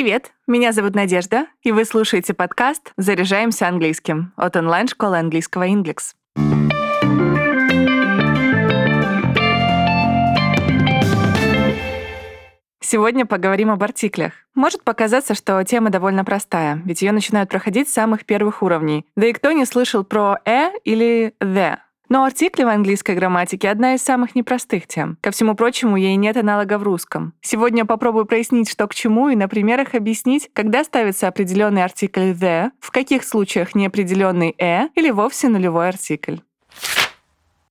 Привет, меня зовут Надежда, и вы слушаете подкаст «Заряжаемся английским» от онлайн-школы английского Inglix. Сегодня поговорим об артиклях. Может показаться, что тема довольно простая, ведь ее начинают проходить с самых первых уровней. Да и кто не слышал про «э» или «the»? Но артикли в английской грамматике — одна из самых непростых тем. Ко всему прочему, ей нет аналога в русском. Сегодня попробую прояснить, что к чему, и на примерах объяснить, когда ставится определенный артикль «the», в каких случаях неопределенный «э» или вовсе нулевой артикль.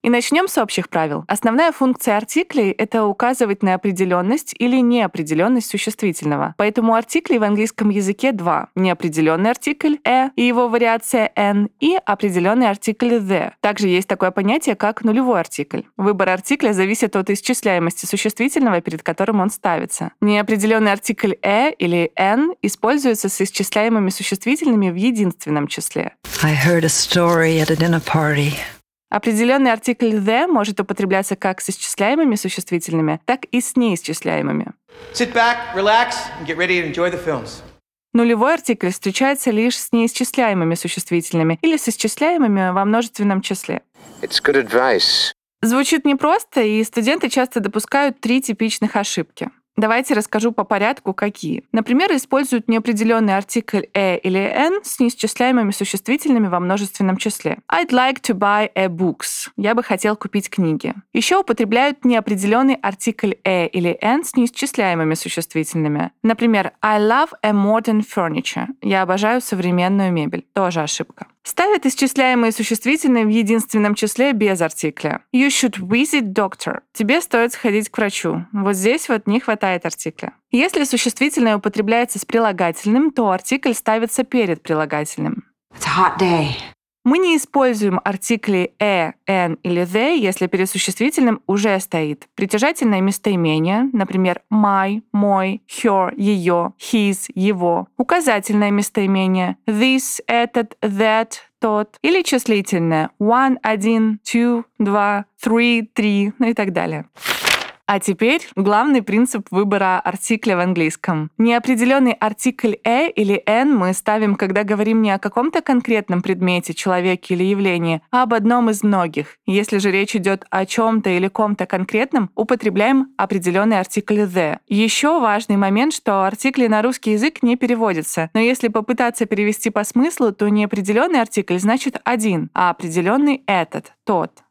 И начнем с общих правил. Основная функция артиклей — это указывать на определенность или неопределенность существительного. Поэтому артиклей в английском языке два. Неопределенный артикль «a» и его вариация «an» и определенный артикль «the». Также есть такое понятие, как нулевой артикль. Выбор артикля зависит от исчисляемости существительного, перед которым он ставится. Неопределенный артикль «a» или «an» используется с исчисляемыми существительными в единственном числе. I heard a story at a dinner party. Определенный артикль the может употребляться как с исчисляемыми существительными, так и с неисчисляемыми. Sit back, relax, and get ready to enjoy the films. Нулевой артикль встречается лишь с неисчисляемыми существительными или с исчисляемыми во множественном числе. It's good advice. Звучит непросто, и студенты часто допускают три типичных ошибки. Давайте расскажу по порядку, какие. Например, используют неопределенный артикль «a» или «an» с неисчисляемыми существительными во множественном числе. I'd like to buy a books. Я бы хотел купить книги. Еще употребляют неопределенный артикль «a» или «an» с неисчисляемыми существительными. Например, I love a modern furniture. Я обожаю современную мебель. Тоже ошибка. Ставят исчисляемые существительные в единственном числе без артикля. You should visit doctor. Тебе стоит сходить к врачу. Вот здесь вот не хватает артикля. Если существительное употребляется с прилагательным, то артикль ставится перед прилагательным. It's a hot day. Мы не используем артикли «э», «н» или «the», если перед существительным уже стоит притяжательное местоимение, например, my, мой, her, ее, his, его, указательное местоимение this, этот, that, тот, или числительное one, один, two, два, three, три, ну и так далее. А теперь главный принцип выбора артикля в английском. Неопределенный артикль «a» или «an» мы ставим, когда говорим не о каком-то конкретном предмете, человеке или явлении, а об одном из многих. Если же речь идет о чем-то или ком-то конкретном, употребляем определенный артикль «the». Еще важный момент, что артикли на русский язык не переводятся, но если попытаться перевести по смыслу, то неопределенный артикль значит «один», а определенный «этот», «тот».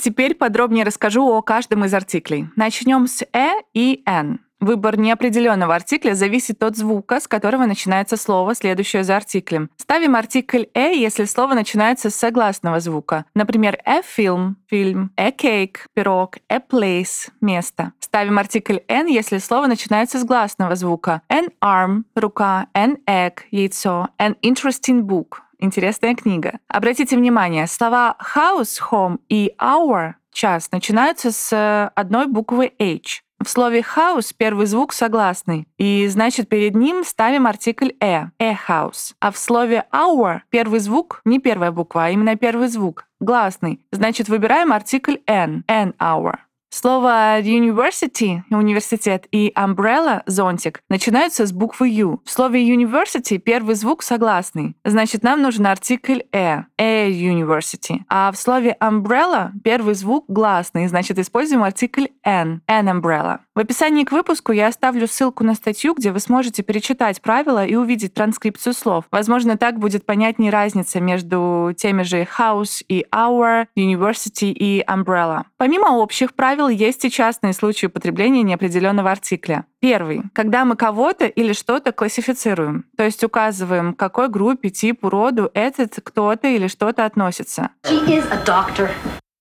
Теперь подробнее расскажу о каждом из артиклей. Начнем с «a» и «an». Выбор неопределенного артикля зависит от звука, с которого начинается слово, следующее за артиклем. Ставим артикль «a», если слово начинается с согласного звука. Например, «a film» — фильм, «a cake» — пирог, «a place» — место. Ставим артикль «an», если слово начинается с гласного звука. «An arm» — рука, «an egg» — яйцо, «an interesting book» Интересная книга. Обратите внимание, слова house, home и hour, час, начинаются с одной буквы H. В слове house первый звук согласный, и значит перед ним ставим артикль «a» — «a house». А в слове hour первый звук не первая буква, а именно первый звук — гласный. Значит, выбираем артикль «an» — «an hour». Слово university — университет и umbrella — зонтик начинаются с буквы U. В слове university первый звук согласный. Значит, нам нужен артикль «a» — a university. А в слове umbrella первый звук гласный. Значит, используем артикль «an» — an umbrella. В описании к выпуску я оставлю ссылку на статью, где вы сможете перечитать правила и увидеть транскрипцию слов. Возможно, так будет понятнее разница между теми же house и hour, university и umbrella. Помимо общих правил, есть и частные случаи употребления неопределенного артикля. Первый. Когда мы кого-то или что-то классифицируем, то есть указываем, к какой группе, типу, роду этот кто-то или что-то относится.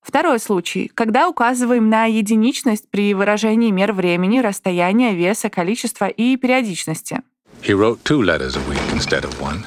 Второй случай, когда указываем на единичность при выражении мер времени, расстояния, веса, количества и периодичности. He wrote two letters a week instead of one.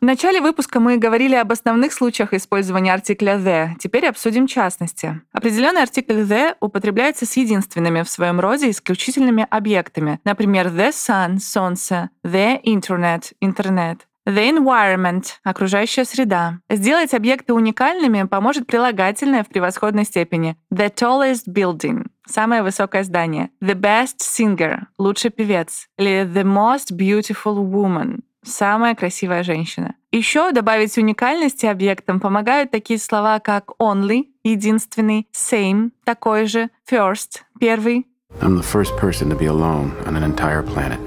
В начале выпуска мы говорили об основных случаях использования артикля the. Теперь обсудим частности. Определенный артикль the употребляется с единственными в своем роде исключительными объектами. Например, the sun — солнце, the internet — интернет. The environment — окружающая среда. Сделать объекты уникальными поможет прилагательное в превосходной степени. The tallest building самое высокое здание. The best singer — лучший певец. Или the most beautiful woman — самая красивая женщина. Еще добавить уникальности объектам помогают такие слова, как only — единственный, same — такой же, first — первый. I'm the first person to be alone on an entire planet.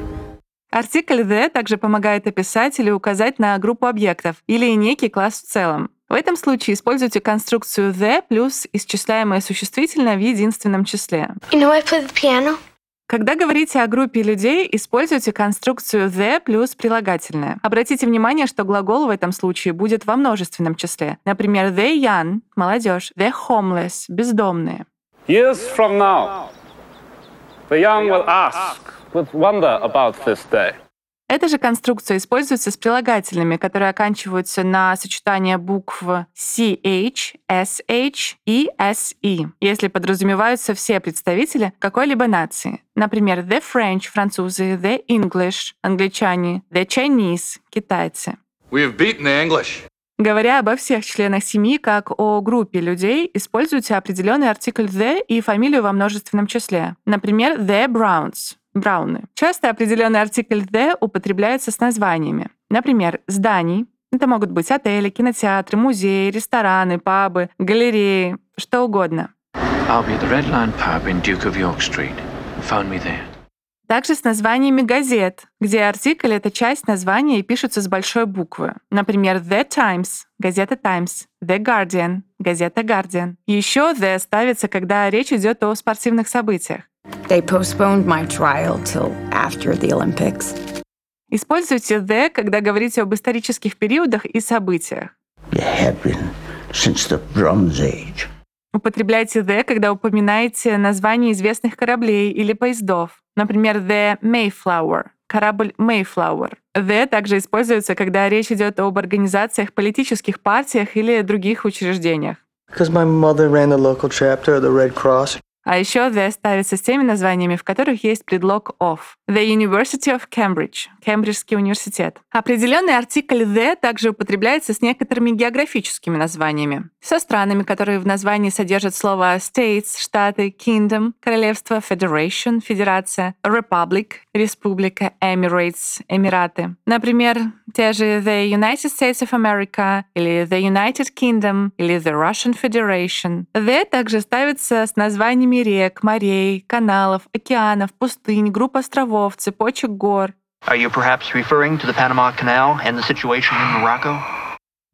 Артикль the также помогает описать или указать на группу объектов или некий класс в целом. В этом случае используйте конструкцию the плюс исчисляемое существительное в единственном числе. You know I play the piano? Когда говорите о группе людей, используйте конструкцию the плюс прилагательное. Обратите внимание, что глагол в этом случае будет во множественном числе. Например, the young — молодежь, the homeless — бездомные. Years from now, the young will ask with wonder about this day. Эта же конструкция используется с прилагательными, которые оканчиваются на сочетание букв CH, SH и SE, если подразумеваются все представители какой-либо нации. Например, the French — французы, the English — англичане, the Chinese — китайцы. We have beaten the English. Говоря обо всех членах семьи как о группе людей, используйте определенный артикль the и фамилию во множественном числе. Например, the Browns брауны. Часто определенный артикль the употребляется с названиями. Например, зданий. Это могут быть отели, кинотеатры, музеи, рестораны, пабы, галереи, что угодно. Также с названиями газет, где артикль — это часть названия и пишется с большой буквы. Например, The Times — газета Times, The Guardian — газета Guardian. Еще The ставится, когда речь идет о спортивных событиях. They postponed my trial till after the Olympics. Используйте the, когда говорите об исторических периодах и событиях. Since the Bronze Age. Употребляйте the, когда упоминаете название известных кораблей или поездов. Например, the Mayflower — корабль Mayflower. The также используется, когда речь идет об организациях, политических партиях или других учреждениях. Because my mother ran the local chapter of the Red Cross. А еще the ставится с теми названиями, в которых есть предлог of. The University of Cambridge — Кембриджский университет. Определенный артикль the также употребляется с некоторыми географическими названиями. Со странами, которые в названии содержат слово states — штаты, kingdom — королевство, federation — федерация, republic — республика, emirates — эмираты. Например, те же the United States of America или the United Kingdom или the Russian Federation. The также ставится с названиями рек, морей, каналов, океанов, пустынь, групп островов, цепочек гор. Are you perhaps referring to the Panama Canal and the situation in Morocco?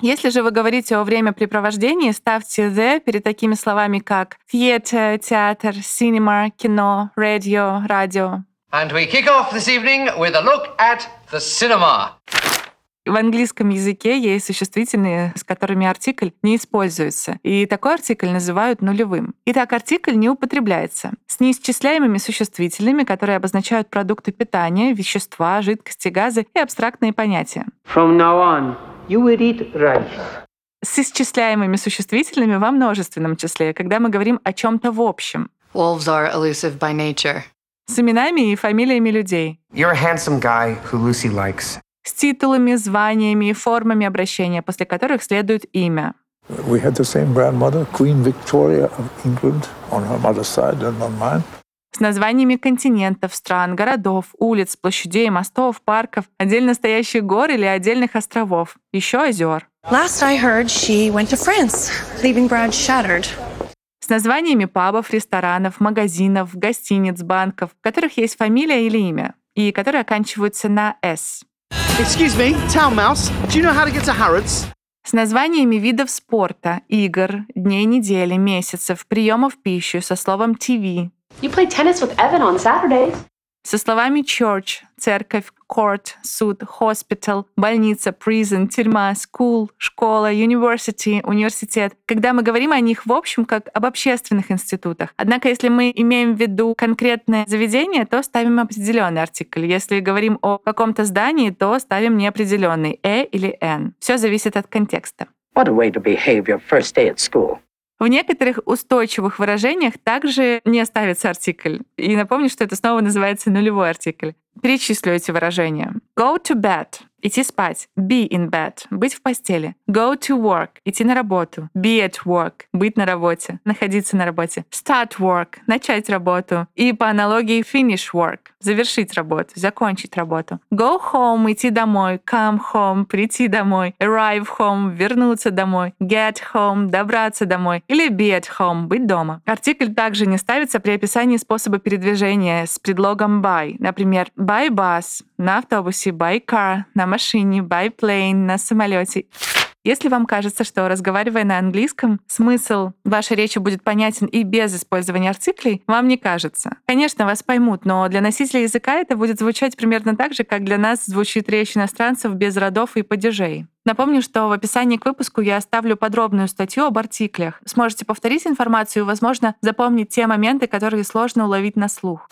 Если же вы говорите о времяпрепровождении, ставьте the перед такими словами, как theater, театр, cinema, кино, radio, радио. And we kick off this evening with a look at the cinema. В английском языке есть существительные, с которыми артикль не используется, и такой артикль называют нулевым. Итак, артикль не употребляется с неисчисляемыми существительными, которые обозначают продукты питания, вещества, жидкости, газы и абстрактные понятия. From now on, you will eat rice. С исчисляемыми существительными во множественном числе, когда мы говорим о чем-то в общем. Wolves are elusive by nature. С именами и фамилиями людей. You're a handsome guy who Lucy likes. С титулами, званиями и формами обращения, после которых следует имя. We had the same grandmother, Queen Victoria of England, on her mother's side and on mine. С названиями континентов, стран, городов, улиц, площадей, мостов, парков, отдельно стоящих гор или отдельных островов, еще озер. Last I heard, she went to France, leaving Brad shattered. С названиями пабов, ресторанов, магазинов, гостиниц, банков, в которых есть фамилия или имя, и которые оканчиваются на «с». Excuse me, Town Mouse, do you know how to get to Harrods? С названиями видов спорта, игр, дней недели, месяцев, приемов пищи со словом TV. You play tennis with Evan on Saturdays. Со словами church, церковь, court, суд, hospital, больница, prison, тюрьма, school, школа, university, университет. Когда мы говорим о них в общем, как об общественных институтах. Однако, если мы имеем в виду конкретное заведение, то ставим определенный артикль. Если говорим о каком-то здании, то ставим неопределенный «э» или «н». Все зависит от контекста. What a way to behave your first day at school. В некоторых устойчивых выражениях также не ставится артикль. И напомню, что это снова называется нулевой артикль. Перечислю эти выражения. Go to bed идти спать. Be in bed, быть в постели. Go to work, идти на работу. Be at work, быть на работе, находиться на работе. Start work, начать работу. И по аналогии finish work, завершить работу, закончить работу. Go home, идти домой. Come home, прийти домой. Arrive home, вернуться домой. Get home, добраться домой. Или be at home, быть дома. Артикль также не ставится при описании способа передвижения с предлогом by. Например, by bus, на автобусе, by car, на машине, by plane, на самолете. Если вам кажется, что разговаривая на английском, смысл вашей речи будет понятен и без использования артиклей, вам не кажется. Конечно, вас поймут, но для носителя языка это будет звучать примерно так же, как для нас звучит речь иностранцев без родов и падежей. Напомню, что в описании к выпуску я оставлю подробную статью об артиклях. Сможете повторить информацию и, возможно, запомнить те моменты, которые сложно уловить на слух.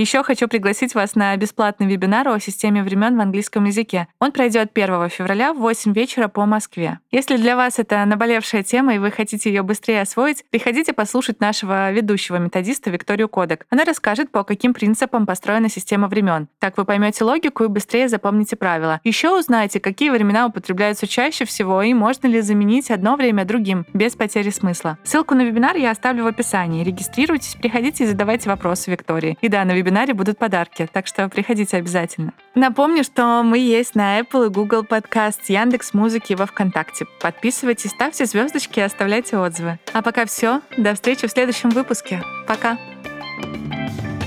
Еще хочу пригласить вас на бесплатный вебинар о системе времен в английском языке. Он пройдет 1 февраля в 8 вечера по Москве. Если для вас это наболевшая тема и вы хотите ее быстрее освоить, приходите послушать нашего ведущего методиста Викторию Кодек. Она расскажет, по каким принципам построена система времен. Так вы поймете логику и быстрее запомните правила. Еще узнаете, какие времена употребляются чаще всего и можно ли заменить одно время другим без потери смысла. Ссылку на вебинар я оставлю в описании. Регистрируйтесь, приходите и задавайте вопросы Виктории. И да, на вебинаре будут подарки, так что приходите обязательно. Напомню, что мы есть на Apple и Google Podcast, Яндекс Музыки во Вконтакте. Подписывайтесь, ставьте звездочки и оставляйте отзывы. А пока все. До встречи в следующем выпуске. Пока. thank you